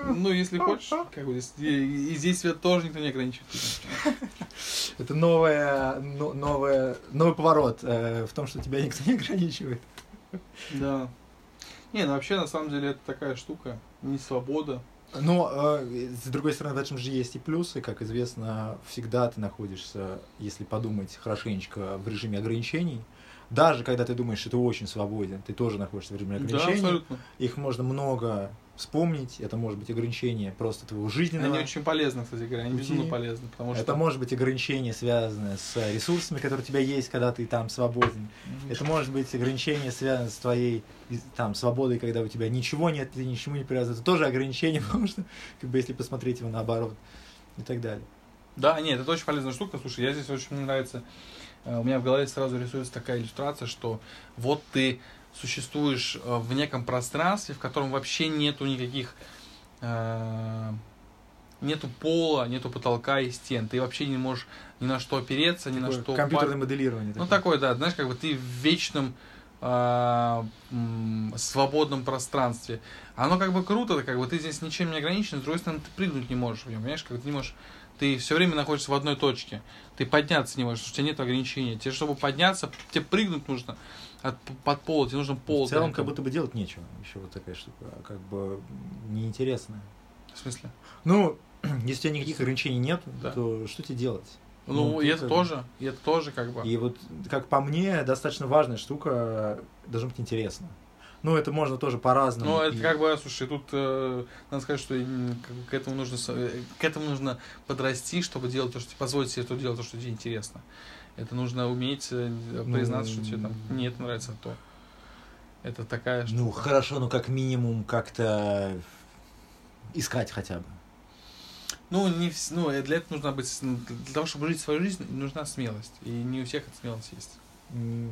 Ну, если хочешь, как бы, и, и здесь тебя тоже никто не ограничивает. Это новая, но- новая, новый поворот э, в том, что тебя никто не ограничивает. Да. Не, ну вообще, на самом деле, это такая штука, не свобода. Но, э, с другой стороны, в этом же есть и плюсы. Как известно, всегда ты находишься, если подумать хорошенечко, в режиме ограничений. Даже когда ты думаешь, что ты очень свободен, ты тоже находишься в режиме Да, ограничений. абсолютно. Их можно много вспомнить. Это может быть ограничение просто твоего жизненного. Они очень полезны, кстати говоря, они безумно полезны, потому что... Это может быть ограничение, связанное с ресурсами, которые у тебя есть, когда ты там свободен. Это может быть ограничение, связанное с твоей там, свободой, когда у тебя ничего нет, ты ничему не привязан. Это тоже ограничение, (laughs) потому что, как бы, если посмотреть его наоборот и так далее. Да, нет, это очень полезная штука. Слушай, я здесь очень мне нравится. э, У меня в голове сразу рисуется такая иллюстрация, что вот ты существуешь э, в неком пространстве, в котором вообще нету никаких э, нету пола, нету потолка и стен. Ты вообще не можешь ни на что опереться, ни на что компьютерное упасть. моделирование. Ну такое. такое, да, знаешь, как бы ты в вечном м, свободном пространстве. Оно как бы круто, как бы ты здесь ничем не ограничен, с другой стороны, ты прыгнуть не можешь в нем, понимаешь, как бы ты не можешь, ты все время находишься в одной точке, ты подняться не можешь, у тебя нет ограничения. Тебе, чтобы подняться, тебе прыгнуть нужно от, под пол, тебе нужно пол. В целом, для как будто бы делать нечего. Еще вот такая штука, как бы неинтересная. В смысле? Ну, (clears throat) если у тебя никаких ограничений нет, Да. то что тебе делать? Ну, Ну, и это как тоже, и это тоже как бы. И вот, как по мне, достаточно важная штука должна быть интересна. Ну, это можно тоже по-разному. Ну, это И- как бы, слушай, тут э, надо сказать, что к этому нужно э, к этому нужно подрасти, чтобы делать то, что позволить себе то делать, то, что тебе интересно. Это нужно уметь э, признаться, что тебе там не это нравится, а то. Это такая штука. Ну, хорошо, ну, как минимум, как-то искать хотя бы. Ну, не ну, э, для этого нужно быть, для того, чтобы жить свою жизнь, нужна смелость. И не у всех эта смелость есть. Ну,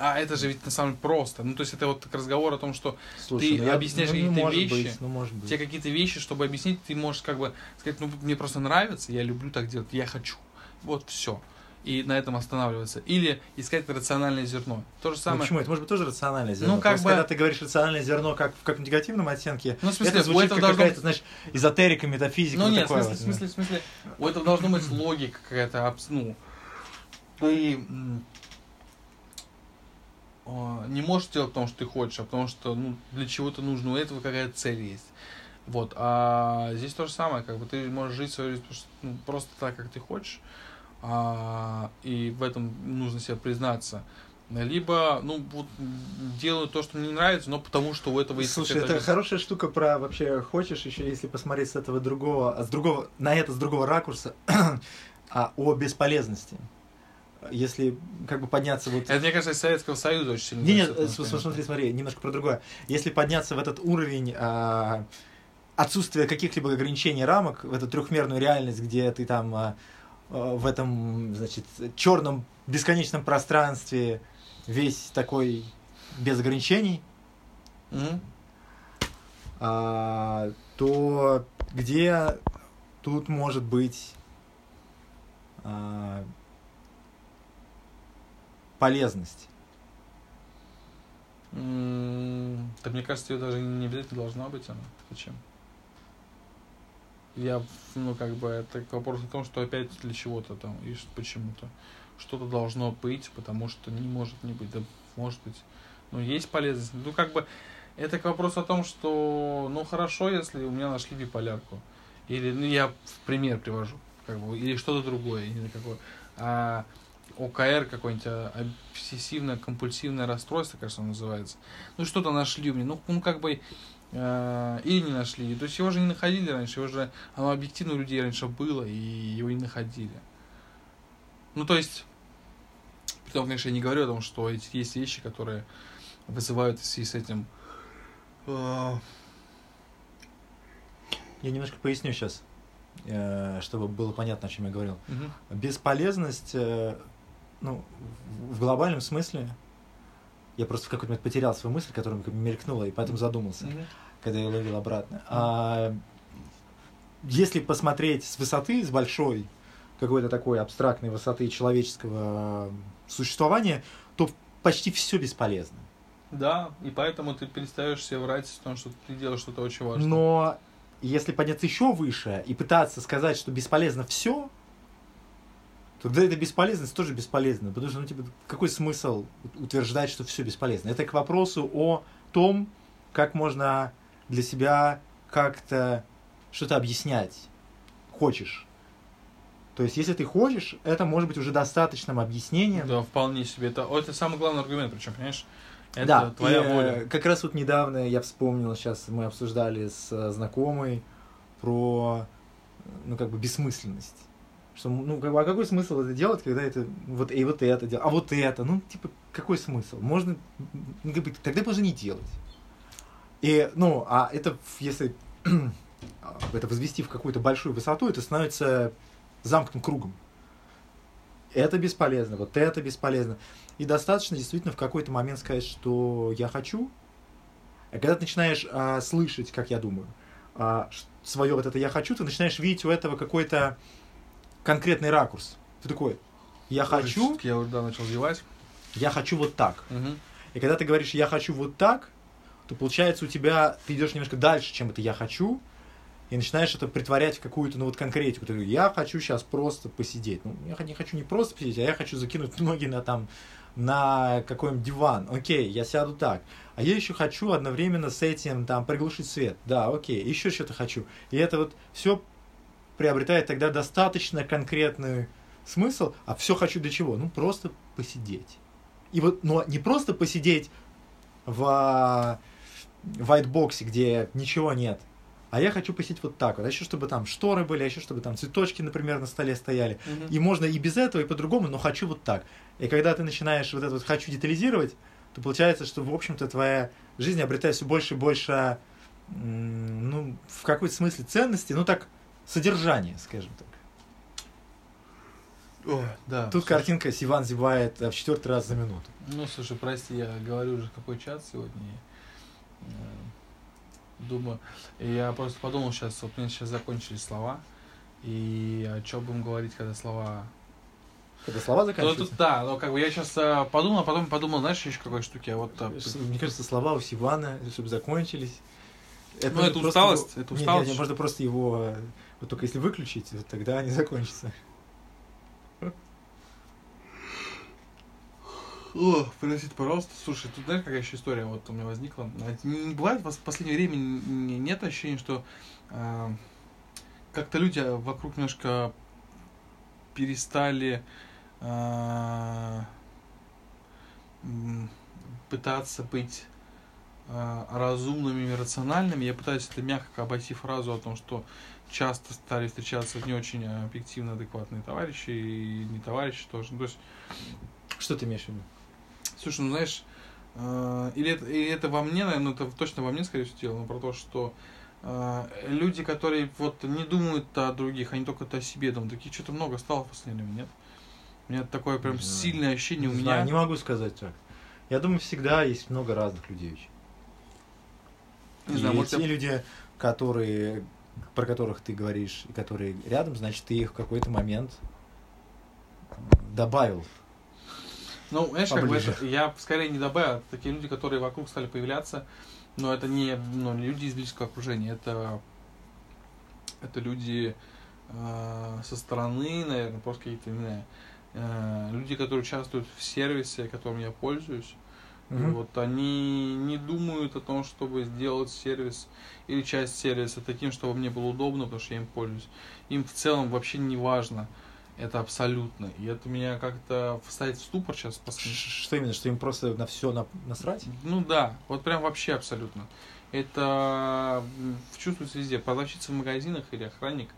А это же ведь на самом деле просто. Ну, то есть это вот разговор о том, что Слушай, Ты ну, объясняешь ну, какие-то может вещи, быть, ну, может быть. тебе какие-то вещи, чтобы объяснить, ты можешь как бы сказать, ну, мне просто нравится, я люблю так делать, я хочу. Вот все. И на этом останавливаться. Или искать рациональное зерно. То же Ну, самое. почему? Это может быть тоже рациональное зерно. Ну, как Просто бы- когда ты говоришь рациональное зерно как в каком негативном оттенке, Ну, в смысле, это звучит как должно какая-то, знаешь, эзотерика, метафизика. Ну нет, в смысле, в вот, смысле, в смысле, у этого должна быть логика какая-то, ну, ты не можешь делать потому, что ты хочешь, а потому что, ну, для чего-то нужно, у этого какая-то цель есть. Вот, а здесь то же самое, как бы ты можешь жить свою жизнь ну, просто так, как ты хочешь, а, и в этом нужно себе признаться. Либо, ну, вот, делаю то, что мне не нравится, но потому что у этого есть Слушай, это жизнь. хорошая штука про вообще хочешь еще, если посмотреть с этого другого, а с другого на это с другого ракурса, (clears throat) а о бесполезности. Если как бы подняться вот Это, мне кажется, из Советского Союза очень сильно. Не, нет, отношения. смотри, смотри, немножко про другое. Если подняться в этот уровень а, отсутствия каких-либо ограничений рамок, в эту трехмерную реальность, где ты там а, а, в этом, значит, черном бесконечном пространстве весь такой без ограничений, Мгм. а, то где тут может быть а, полезность? М, Да мне кажется, ее даже не обязательно должна быть она. Зачем? Я, ну, как бы, это вопрос о том, что опять для чего-то там, и почему-то. Что-то должно быть, потому что не может не быть. Да, может быть. Ну, есть полезность. Ну, как бы, это к вопросу о том, что, ну, хорошо, если у меня нашли биполярку. Или, ну, я в пример привожу. Как бы, или что-то другое, не знаю, какое. А ОКР какое-нибудь, а, обсессивно-компульсивное расстройство, кажется, он называется. Ну, что-то нашли у меня. Ну, ну как бы, э, или не нашли. То есть его же не находили раньше, его же, оно объективно у людей раньше было, и его не находили. Ну, то есть, при том, конечно, я не говорю о том, что эти есть вещи, которые вызывают в связи с этим э, Я немножко поясню сейчас, чтобы было понятно, о чем я говорил. мгм. Бесполезность, э, ну, в- в глобальном смысле, я просто в какой-то момент потерял свою мысль, которая мелькнула, и поэтому задумался, Мгм. когда я ловил обратно. А если посмотреть с высоты, с большой какой-то такой абстрактной высоты человеческого существования, то почти все бесполезно. Да, и поэтому ты перестаешь себе врать о том, что ты делаешь что-то очень важное. Но если подняться еще выше и пытаться сказать, что бесполезно все, то да, эта бесполезность тоже бесполезна. Потому что, ну, типа, какой смысл утверждать, что все бесполезно? Это к вопросу о том, как можно для себя как-то что-то объяснять. Хочешь. То есть, если ты хочешь, это может быть уже достаточным объяснением. Да, вполне себе. Это, это самый главный аргумент, причем, понимаешь? Это да, твоя и, воля. э, Как раз вот недавно я вспомнил, сейчас мы обсуждали с э, знакомой про, ну, как бы, бессмысленность. Что, ну, как бы, а какой смысл это делать, когда это вот и вот это делать, а вот это, ну, типа, какой смысл? Можно, ну, как бы, тогда можно не делать. И, ну, а это, если (clears throat) это возвести в какую-то большую высоту, это становится замкнутым кругом. Это бесполезно, вот это бесполезно. И достаточно действительно в какой-то момент сказать, что я хочу. А когда ты начинаешь а, слышать, как я думаю, свое вот это я хочу, ты начинаешь видеть у этого какой-то конкретный ракурс. Ты такой, я хочу, Я уже, да, начал зевать. я хочу вот так. Мгм. И когда ты говоришь я хочу вот так, то получается у тебя, ты идешь немножко дальше, чем это я хочу, и начинаешь это притворять в какую-то, ну вот конкретику. Ты я хочу сейчас просто посидеть. Ну, я не хочу не просто посидеть, а я хочу закинуть (laughs) ноги на там, на какой-нибудь диван. Окей, я сяду так. А я еще хочу одновременно с этим там приглушить свет. Да, окей, еще что-то хочу. И это вот все приобретает тогда достаточно конкретный смысл. А все хочу для чего? Ну, просто посидеть. И вот, но не просто посидеть в а, вайтбоксе, где ничего нет, а я хочу посидеть вот так вот. А еще чтобы там шторы были, а еще чтобы там цветочки, например, на столе стояли. Мгм. И можно и без этого, и по-другому, но хочу вот так. И когда ты начинаешь вот это вот хочу детализировать, то получается, что, в общем-то, твоя жизнь обретает все больше и больше, ну, в какой-то смысле ценности, ну, так, содержание, скажем так. Ой, да. Тут слушай, картинка Сиван зевает э, в четвертый раз за минуту. Ну, слушай, прости, я говорю уже какой час сегодня. э, Думаю, я просто подумал сейчас, вот у меня сейчас закончились слова, и о чем будем говорить, когда слова... Когда слова Ну, заканчиваются. тут, да, но как бы я сейчас подумал, а потом подумал, знаешь, еще какой штуки, а вот... Мне кажется, слова у Сивана, чтобы закончились. Ну, это просто усталость, его- это Нет, усталость. нет, можно просто его, э, вот только если выключить, вот тогда они (laughs) закончатся. О, простите, пожалуйста. Слушай, тут знаешь, какая еще история вот у меня возникла. А, Не бывает у вас в последнее время нет ощущения, что а, как-то люди вокруг немножко перестали а, м, пытаться быть а, разумными и рациональными. Я пытаюсь это мягко обойти фразу о том, что часто стали встречаться не очень а, объективно адекватные товарищи и не товарищи тоже. Ну, то есть Что ты имеешь в виду? Слушай, ну знаешь, э, или, это, или это во мне, наверное, это точно во мне, скорее всего, дело, но про то, что э, люди, которые вот не думают о других, они только о себе думают, таких что-то много стало в последнее время, нет? У меня такое прям Не знаю. сильное ощущение у Не меня. знаю, не могу сказать так. Я думаю, всегда есть много разных людей. Не И знаю, может, те я- люди, которые, про которых ты говоришь, и которые рядом, значит, ты их в какой-то момент добавил. Ну, знаешь, как бы Поближе. это, я скорее не добавил, это такие люди, которые вокруг стали появляться, но это не, ну, люди из близкого окружения, это, это люди э, со стороны, наверное, просто какие-то, не знаю, э, люди, которые участвуют в сервисе, которым я пользуюсь. Мгм. вот они не думают о том, чтобы сделать сервис или часть сервиса таким, чтобы мне было удобно, потому что я им пользуюсь. Им в целом вообще не важно. Это абсолютно. И это меня как-то ставит в ступор сейчас. Что именно, что им просто на все насрать? Ну да, вот прям вообще абсолютно. Это чувствуется везде. Продавщица в магазинах или охранник,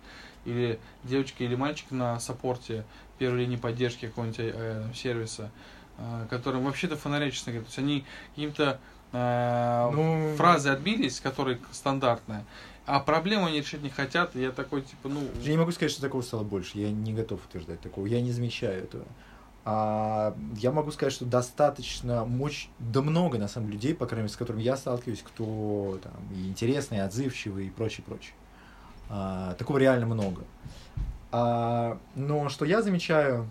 или девочка или мальчик на саппорте первой линии поддержки какого-нибудь э, сервиса, которым вообще-то фонаря, честно говоря. То есть они каким-то э, Ну, фразы отбились, которые стандартная, а проблему они решить не хотят. И я такой, типа, ну... Я не могу сказать, что такого стало больше. Я не готов утверждать такого. Я не замечаю этого. А, я могу сказать, что достаточно мощь, да много, на самом деле, людей, по крайней мере, с которыми я сталкиваюсь, кто там и интересный, и отзывчивый, и прочее, прочее. А, такого реально много. А, но что я замечаю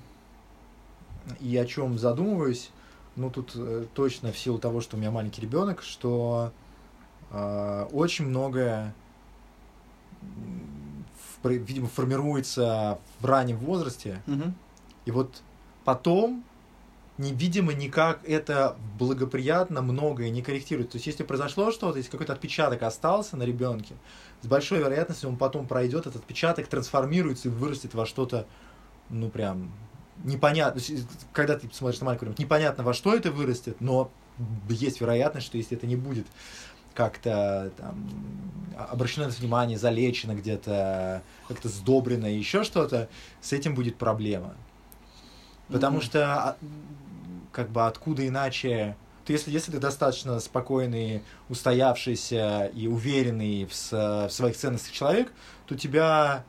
и о чем задумываюсь, ну тут э, точно в силу того, что у меня маленький ребенок, что э, очень многое, в, видимо, формируется в раннем возрасте, Мгм. и вот потом, невидимо, никак это благоприятно многое не корректирует. То есть, если произошло что-то, если какой-то отпечаток остался на ребенке, с большой вероятностью он потом пройдет, этот отпечаток трансформируется и вырастет во что-то, ну, прям непонятно. Когда ты смотришь на ребенка, непонятно, во что это вырастет, но есть вероятность, что если это не будет как-то там обращено внимание, залечено где-то, как-то сдобрено, еще что-то, с этим будет проблема. Потому Мгм. что а, как бы откуда иначе... То если, если ты достаточно спокойный, устоявшийся и уверенный в, в своих ценностях человек, то тебя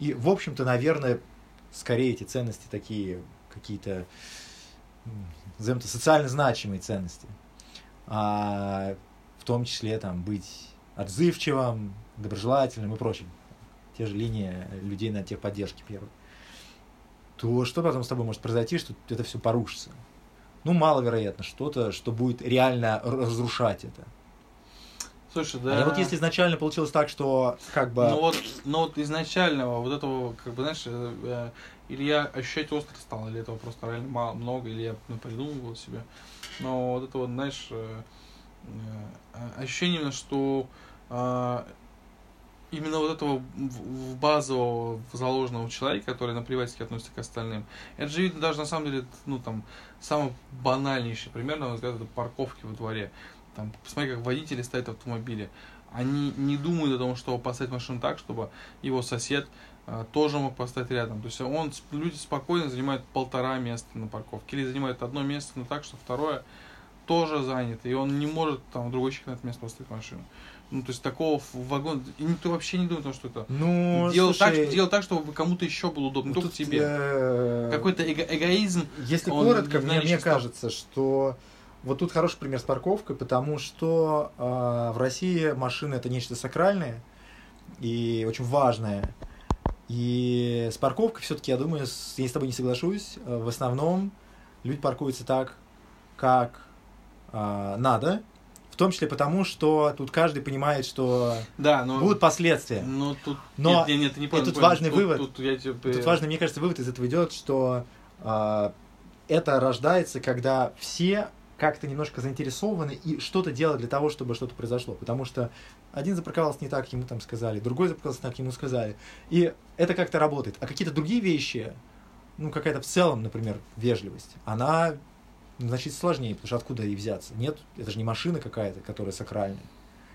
и, в общем-то, наверное, скорее эти ценности такие какие-то, социально значимые ценности. А, в том числе там быть отзывчивым, доброжелательным и прочим. Те же линии людей на техподдержке первой. То что потом с тобой может произойти, что это все порушится? Ну, маловероятно, что-то, что будет реально разрушать это. Слушай, да. А вот если изначально получилось так, что как бы... Ну вот, ну вот изначального вот этого, как бы, знаешь, э, э, или я ощущать остро стал, или этого просто реально мало, много, или я ну, придумывал себе. Но вот это вот, знаешь, э, э, ощущение именно, что э, именно вот этого в- в базового заложенного человека, который наплевательски относится к остальным, это же видно даже на самом деле, ну там, самый банальнейший пример, на мой взгляд, это парковки во дворе. Там, посмотри, как водители стоят в автомобиле. Они не думают о том, чтобы поставить машину так, чтобы его сосед э, тоже мог поставить рядом. То есть он, люди спокойно занимают полтора места на парковке. Или занимают одно место, но так, что второе тоже занято. И он не может там в другой человек на это место поставить машину. Ну, то есть такого вагон... И никто вообще не думает, что это... Ну, делал, слушай, так, делал так, чтобы кому-то еще было удобно, не только тебе. э, Какой-то эго- эгоизм. Если коротко, не мне, мне кажется, что вот тут хороший пример с парковкой, потому что э, в России машина это нечто сакральное и очень важное. И с парковкой все-таки, я думаю, с- я с тобой не соглашусь. э, В основном люди паркуются так, как э, надо. В том числе потому, что тут каждый понимает, что Да, но... будут последствия. Ну, тут... Но нет, нет, не понял, и тут понял. важный Тут- вывод. Тут, я тебе... Тут важно, мне кажется, вывод из этого идет, что а, это рождается, когда все как-то немножко заинтересованы и что-то делают для того, чтобы что-то произошло. Потому что один запарковался не так, ему там сказали, другой запарковался не так, ему сказали. И это как-то работает. А какие-то другие вещи, ну, какая-то в целом, например, вежливость, она значительно сложнее, потому что откуда ей взяться? Нет, это же не машина какая-то, которая сакральная.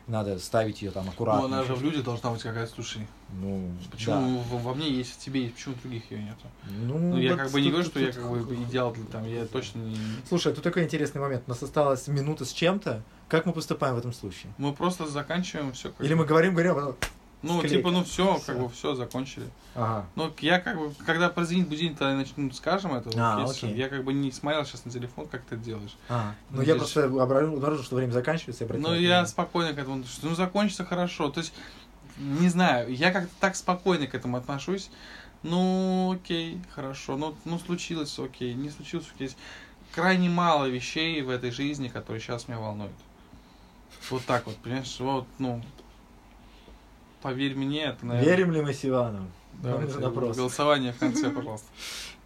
Надо ставить ее там аккуратно. Ну, она же в людях должна быть какая-то, слушай. Ну, Почему в- во мне есть, в тебе есть, почему у других ее нету? да. Ну, Ну, я как бы не говорю, что я как бы идеал для там, я точно не... Слушай, тут такой интересный момент. У нас осталась минута с чем-то. Как мы поступаем в этом случае? Мы просто заканчиваем все. Или мы говорим, говорим, а потом... Ну, склейка. типа, ну все, Всё. как бы все, закончили. Ага. Ну, я как бы, когда прозвенит будильник, тогда начну, скажем это. А, окей. Я как бы не смотрел сейчас на телефон, как ты это делаешь. А, ну, Ну, я просто обнаружил, что время заканчивается. обратил Ну, я спокойно к этому. Ну, закончится хорошо. То есть, не знаю, я как-то так спокойно к этому отношусь. Ну, окей, хорошо. Ну, ну случилось, окей. Не случилось, окей. Крайне мало вещей в этой жизни, которые сейчас меня волнуют. Вот так вот, понимаешь? Вот, ну, поверь мне, это, наверное... Верим ли мы Сивану? Давайте Нужен вопрос. голосование в конце, (laughs) пожалуйста.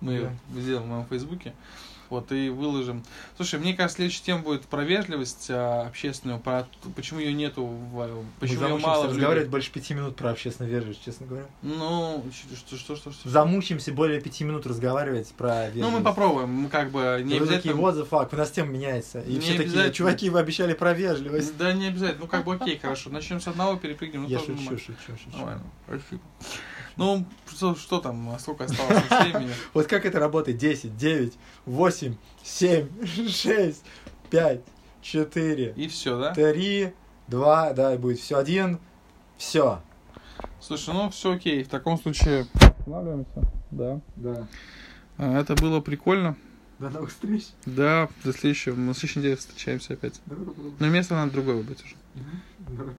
Мы Да. сделаем в моем фейсбуке. Вот, и выложим. Слушай, мне кажется, следующая тема будет про вежливость а, общественную, про почему ее нету, в, почему мы ее мало разговаривать больше пяти минут про общественную вежливость, честно говоря. Ну, что, что, что, что? Замучимся более пяти минут разговаривать про Ну, вежливость. мы попробуем, мы как бы не Вы такие, обязательно... what the fuck, у нас тема меняется. И Не все такие, обязательно. чуваки, вы обещали про вежливость. Да, не обязательно. Ну, как бы окей, хорошо. Начнем с одного, перепрыгнем. Ну, Я шучу, шучу, шучу. Нормально, спасибо. Ну, что, что там, сколько осталось времени? (laughs) Вот как это работает? 10, 9, 8, 7, 6, 5, 4, И все, да? 3, 2, да, и будет все, 1, все. Слушай, ну все окей. В таком случае останавливаемся. Да. Да. А, Это было прикольно. До новых встреч. Да, до следующего. На следующей неделе встречаемся опять. Но место надо другое выбрать уже.